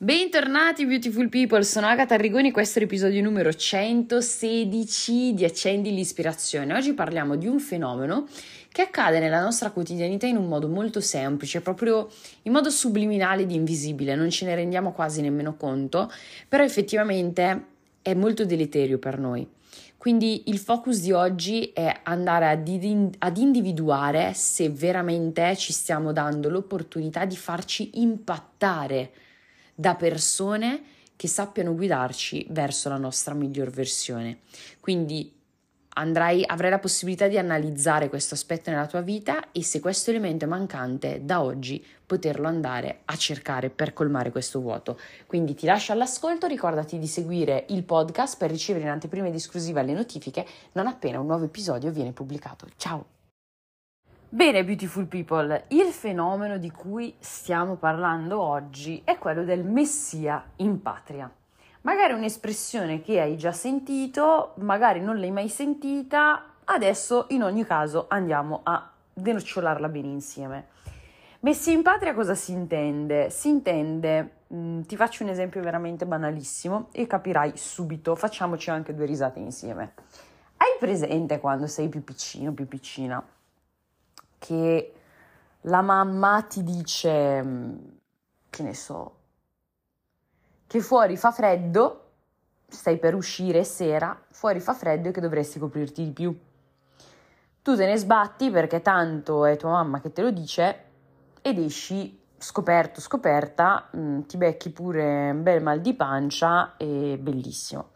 Bentornati beautiful people, sono Agatha Arrigoni, questo è l'episodio numero 116 di Accendi l'ispirazione. Oggi parliamo di un fenomeno che accade nella nostra quotidianità in un modo molto semplice, proprio in modo subliminale ed invisibile, non ce ne rendiamo quasi nemmeno conto, però effettivamente è molto deleterio per noi. Quindi il focus di oggi è andare ad, ad, individuare se veramente ci stiamo dando l'opportunità di farci impattare da persone che sappiano guidarci verso la nostra miglior versione. Quindi andrai, avrai la possibilità di analizzare questo aspetto nella tua vita e se questo elemento è mancante, da oggi poterlo andare a cercare per colmare questo vuoto. Quindi ti lascio all'ascolto, ricordati di seguire il podcast per ricevere in anteprima ed esclusiva le notifiche non appena un nuovo episodio viene pubblicato. Ciao! Bene, beautiful people, il fenomeno di cui stiamo parlando oggi è quello del messia in patria. Magari un'espressione che hai già sentito, magari non l'hai mai sentita, adesso in ogni caso andiamo a denocciolarla bene insieme. Messia in patria cosa si intende? Si intende, mh, mm, ti faccio un esempio veramente banalissimo e capirai subito, facciamoci anche due risate insieme. Hai presente quando sei più piccino, più piccina? Che la mamma ti dice, mm, che ne so, che fuori fa freddo, stai per uscire sera, fuori fa freddo e che dovresti coprirti di più. Tu te ne sbatti perché tanto è tua mamma che te lo dice ed esci scoperto, scoperta, mm, ti becchi pure un bel mal di pancia e bellissimo.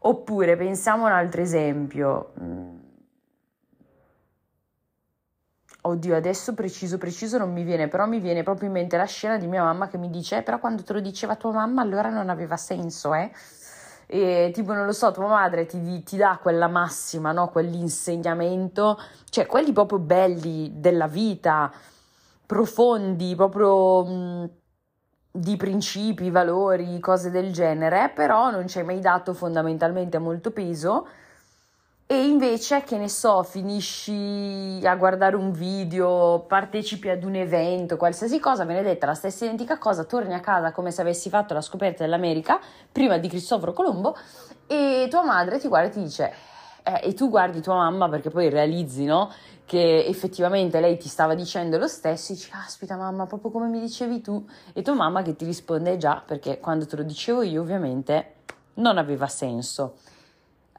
Oppure pensiamo a un altro esempio. Mh, Oddio, adesso preciso, preciso non mi viene, però mi viene proprio in mente la scena di mia mamma che mi dice, eh, però quando te lo diceva tua mamma allora non aveva senso, eh? E tipo, non lo so, tua madre ti, ti dà quella massima, no? Quell'insegnamento, cioè quelli proprio belli della vita, profondi, proprio mh, di principi, valori, cose del genere, però non ci hai mai dato fondamentalmente molto peso e invece, che ne so, finisci a guardare un video, partecipi ad un evento, qualsiasi cosa, benedetta, la stessa identica cosa, torni a casa come se avessi fatto la scoperta dell'America prima di Cristoforo Colombo e tua madre ti guarda e ti dice, eh, e tu guardi tua mamma perché poi realizzi, no? Che effettivamente lei ti stava dicendo lo stesso, e dici, aspetta mamma, proprio come mi dicevi tu, e tua mamma che ti risponde già, perché quando te lo dicevo io ovviamente non aveva senso.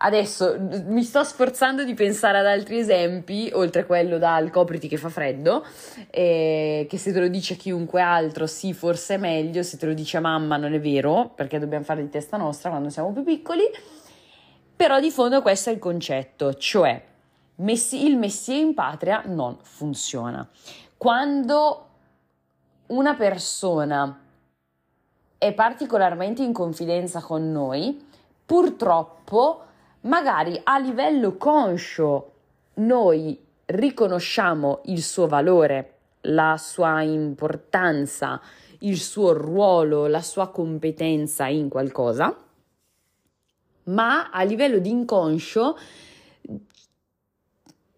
Adesso mi sto sforzando di pensare ad altri esempi, oltre a quello dal copriti che fa freddo, eh, che se te lo dice chiunque altro sì, forse è meglio, se te lo dice mamma non è vero, perché dobbiamo fare di testa nostra quando siamo più piccoli, però di fondo questo è il concetto, cioè messi, il messie in patria non funziona. Quando una persona è particolarmente in confidenza con noi, purtroppo magari a livello conscio noi riconosciamo il suo valore, la sua importanza, il suo ruolo, la sua competenza in qualcosa, ma a livello di inconscio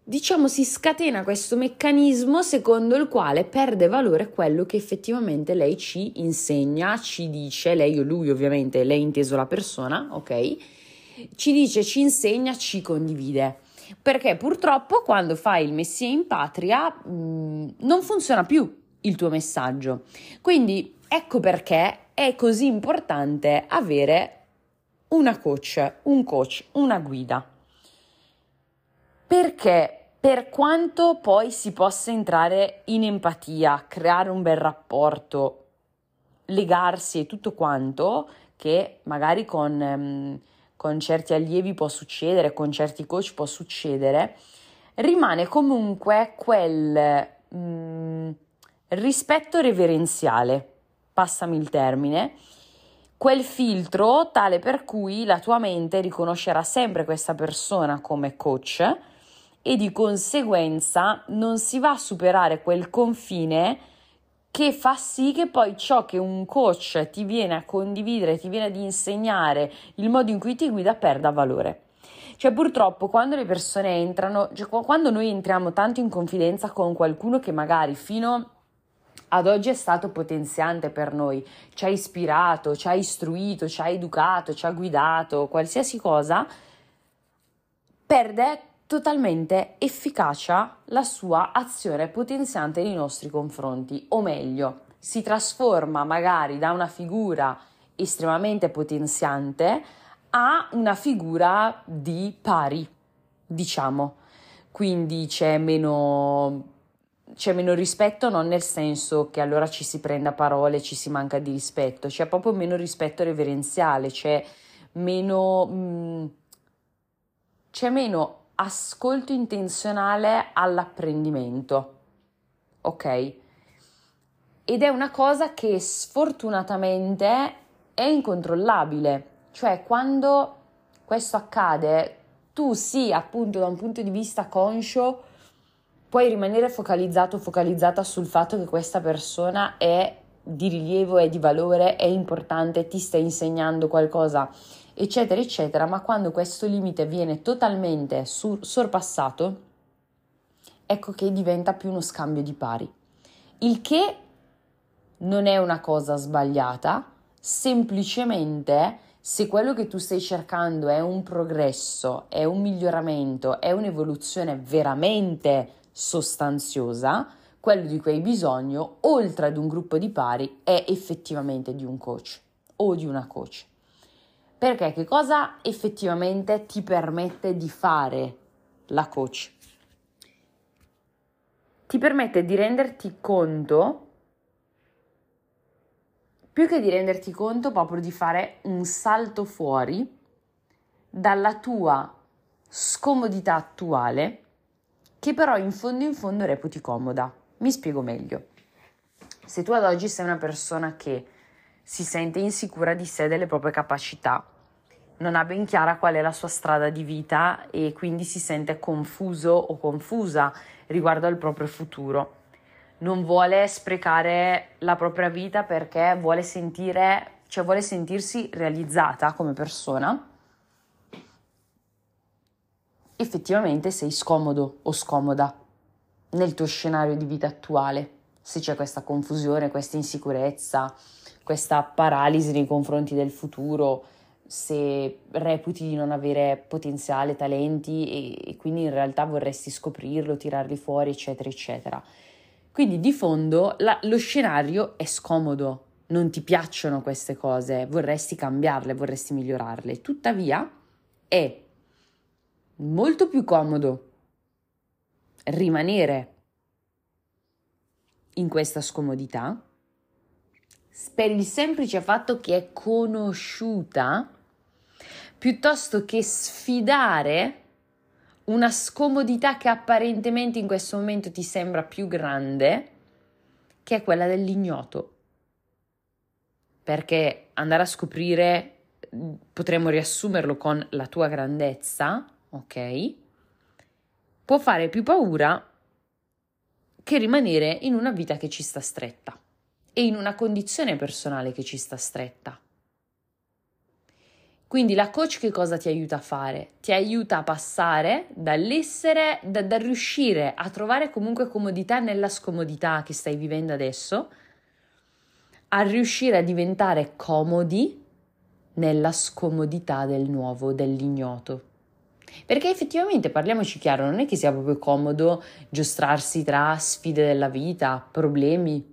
diciamo si scatena questo meccanismo secondo il quale perde valore quello che effettivamente lei ci insegna, ci dice, lei o lui ovviamente, lei inteso la persona, ok? Ci dice, ci insegna, ci condivide. Perché purtroppo quando fai il messia in patria mh, mm, non funziona più il tuo messaggio. Quindi ecco perché è così importante avere una coach, un coach, una guida. Perché per quanto poi si possa entrare in empatia, creare un bel rapporto, legarsi e tutto quanto, che magari con... Um, con certi allievi può succedere, con certi coach può succedere, rimane comunque quel mh, mm, rispetto reverenziale, passami il termine, quel filtro tale per cui la tua mente riconoscerà sempre questa persona come coach e di conseguenza non si va a superare quel confine che fa sì che poi ciò che un coach ti viene a condividere, ti viene ad insegnare, il modo in cui ti guida perda valore. Cioè purtroppo quando le persone entrano, cioè quando noi entriamo tanto in confidenza con qualcuno che magari fino ad oggi è stato potenziante per noi, ci ha ispirato, ci ha istruito, ci ha educato, ci ha guidato, qualsiasi cosa, perde totalmente efficacia la sua azione potenziante nei nostri confronti, o meglio, si trasforma magari da una figura estremamente potenziante a una figura di pari, diciamo. Quindi c'è meno, c'è meno rispetto, non nel senso che allora ci si prenda parole, ci si manca di rispetto, c'è proprio meno rispetto reverenziale, c'è meno, mh, mm, c'è meno ascolto intenzionale all'apprendimento. Ok? Ed è una cosa che sfortunatamente è incontrollabile, cioè quando questo accade, tu sì, appunto da un punto di vista conscio, puoi rimanere focalizzato focalizzata sul fatto che questa persona è di rilievo, è di valore, è importante, ti sta insegnando qualcosa, eccetera, eccetera, ma quando questo limite viene totalmente sur- sorpassato, ecco che diventa più uno scambio di pari. Il che non è una cosa sbagliata, semplicemente se quello che tu stai cercando è un progresso, è un miglioramento, è un'evoluzione veramente sostanziosa, quello di cui hai bisogno, oltre ad un gruppo di pari, è effettivamente di un coach o di una coach. Perché che cosa effettivamente ti permette di fare la coach? Ti permette di renderti conto più che di renderti conto, proprio di fare un salto fuori dalla tua scomodità attuale, che però in fondo in fondo reputi comoda. Mi spiego meglio. Se tu ad oggi sei una persona che si sente insicura di sé, delle proprie capacità, non ha ben chiara qual è la sua strada di vita e quindi si sente confuso o confusa riguardo al proprio futuro. Non vuole sprecare la propria vita perché vuole sentire, cioè vuole sentirsi realizzata come persona, effettivamente sei scomodo o scomoda nel tuo scenario di vita attuale, se c'è questa confusione, questa insicurezza, questa paralisi nei confronti del futuro, se reputi di non avere potenziale, talenti e, e quindi in realtà vorresti scoprirlo, tirarli fuori, eccetera, eccetera. Quindi di fondo la, lo scenario è scomodo, non ti piacciono queste cose, vorresti cambiarle, vorresti migliorarle. Tuttavia è molto più comodo rimanere in questa scomodità per il semplice fatto che è conosciuta piuttosto che sfidare una scomodità che apparentemente in questo momento ti sembra più grande, che è quella dell'ignoto. Perché andare a scoprire, potremmo riassumerlo con la tua grandezza, ok? Può fare più paura che rimanere in una vita che ci sta stretta e in una condizione personale che ci sta stretta. Quindi la coach che cosa ti aiuta a fare? Ti aiuta a passare dall'essere, da, da riuscire a trovare comunque comodità nella scomodità che stai vivendo adesso, a riuscire a diventare comodi nella scomodità del nuovo, dell'ignoto. Perché effettivamente, parliamoci chiaro, non è che sia proprio comodo giostrarsi tra sfide della vita, problemi,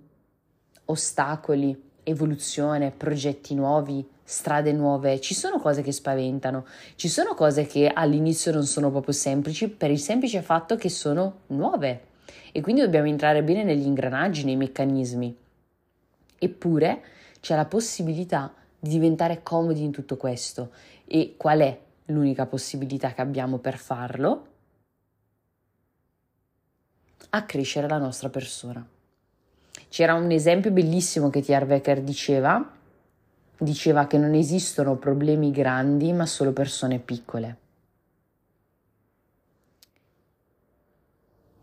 ostacoli, evoluzione, progetti nuovi, strade nuove, ci sono cose che spaventano, ci sono cose che all'inizio non sono proprio semplici per il semplice fatto che sono nuove e quindi dobbiamo entrare bene negli ingranaggi, nei meccanismi. Eppure c'è la possibilità di diventare comodi in tutto questo e qual è l'unica possibilità che abbiamo per farlo? Accrescere la nostra persona. C'era un esempio bellissimo che T.R. Becker diceva diceva che non esistono problemi grandi ma solo persone piccole.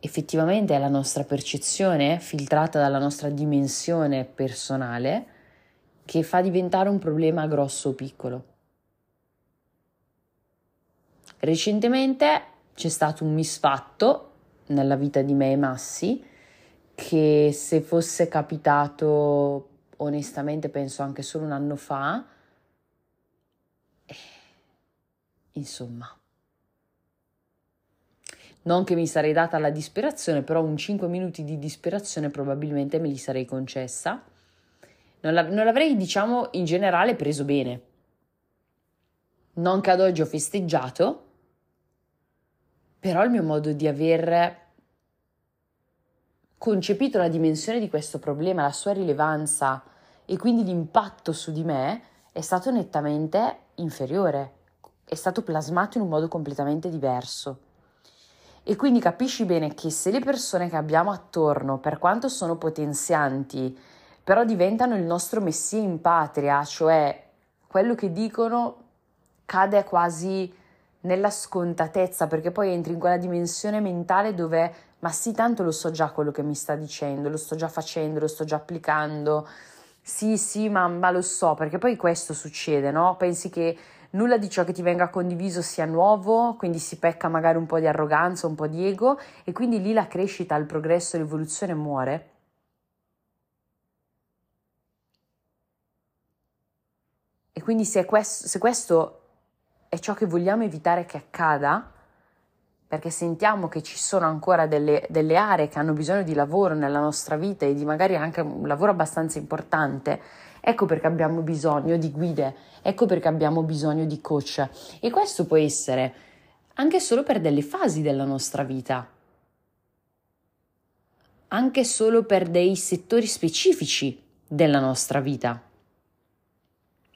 Effettivamente è la nostra percezione, filtrata dalla nostra dimensione personale, che fa diventare un problema grosso o piccolo. Recentemente c'è stato un misfatto nella vita di me e Massi che se fosse capitato onestamente penso anche solo un anno fa, eh, insomma. Non che mi sarei data la disperazione, però un 5 minuti di disperazione probabilmente me li sarei concessa. Non, la, non l'avrei, diciamo, in generale preso bene. Non che ad oggi ho festeggiato, però il mio modo di aver concepito la dimensione di questo problema, la sua rilevanza e quindi l'impatto su di me è stato nettamente inferiore, è stato plasmato in un modo completamente diverso. E quindi capisci bene che se le persone che abbiamo attorno, per quanto sono potenzianti, però diventano il nostro messia in patria, cioè quello che dicono cade quasi nella scontatezza, perché poi entri in quella dimensione mentale dove, ma sì, tanto lo so già quello che mi sta dicendo, lo sto già facendo, lo sto già applicando. Sì, sì, ma, ma lo so, perché poi questo succede, no? Pensi che nulla di ciò che ti venga condiviso sia nuovo, quindi si pecca magari un po' di arroganza, un po' di ego e quindi lì la crescita, il progresso, l'evoluzione muore. E quindi se questo, se questo è ciò che vogliamo evitare che accada, perché sentiamo che ci sono ancora delle, delle, aree che hanno bisogno di lavoro nella nostra vita e di magari anche un lavoro abbastanza importante, ecco perché abbiamo bisogno di guide, ecco perché abbiamo bisogno di coach. E questo può essere anche solo per delle fasi della nostra vita, anche solo per dei settori specifici della nostra vita,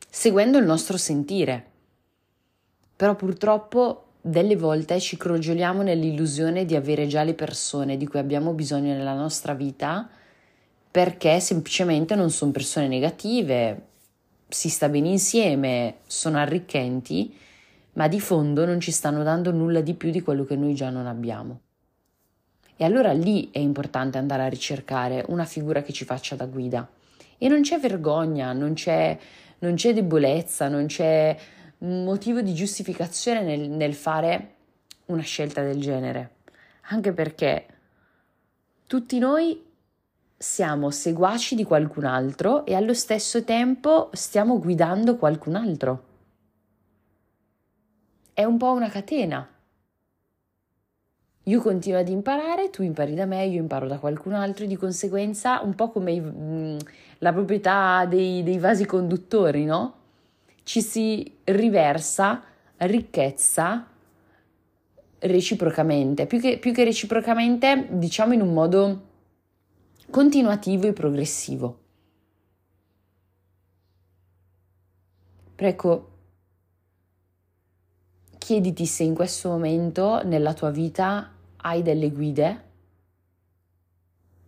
seguendo il nostro sentire. Però purtroppo delle volte ci crogioliamo nell'illusione di avere già le persone di cui abbiamo bisogno nella nostra vita perché semplicemente non sono persone negative, si sta bene insieme, sono arricchenti, ma di fondo non ci stanno dando nulla di più di quello che noi già non abbiamo. E allora lì è importante andare a ricercare una figura che ci faccia da guida. E non c'è vergogna, non c'è, non c'è debolezza, non c'è motivo di giustificazione nel, nel fare una scelta del genere, anche perché tutti noi siamo seguaci di qualcun altro e allo stesso tempo stiamo guidando qualcun altro. È un po' una catena. Io continuo ad imparare, tu impari da me, io imparo da qualcun altro e di conseguenza un po' come mh, la proprietà dei, dei vasi conduttori, no? Ci si riversa ricchezza reciprocamente, più che, più che reciprocamente diciamo in un modo continuativo e progressivo. Ecco, chiediti se in questo momento nella tua vita hai delle guide,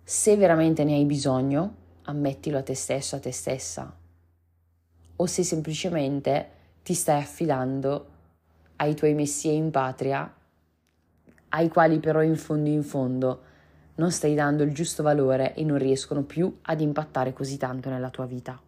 se veramente ne hai bisogno, ammettilo a te stesso, a te stessa, o se semplicemente ti stai affidando ai tuoi messie in patria, ai quali però in fondo in fondo non stai dando il giusto valore e non riescono più ad impattare così tanto nella tua vita.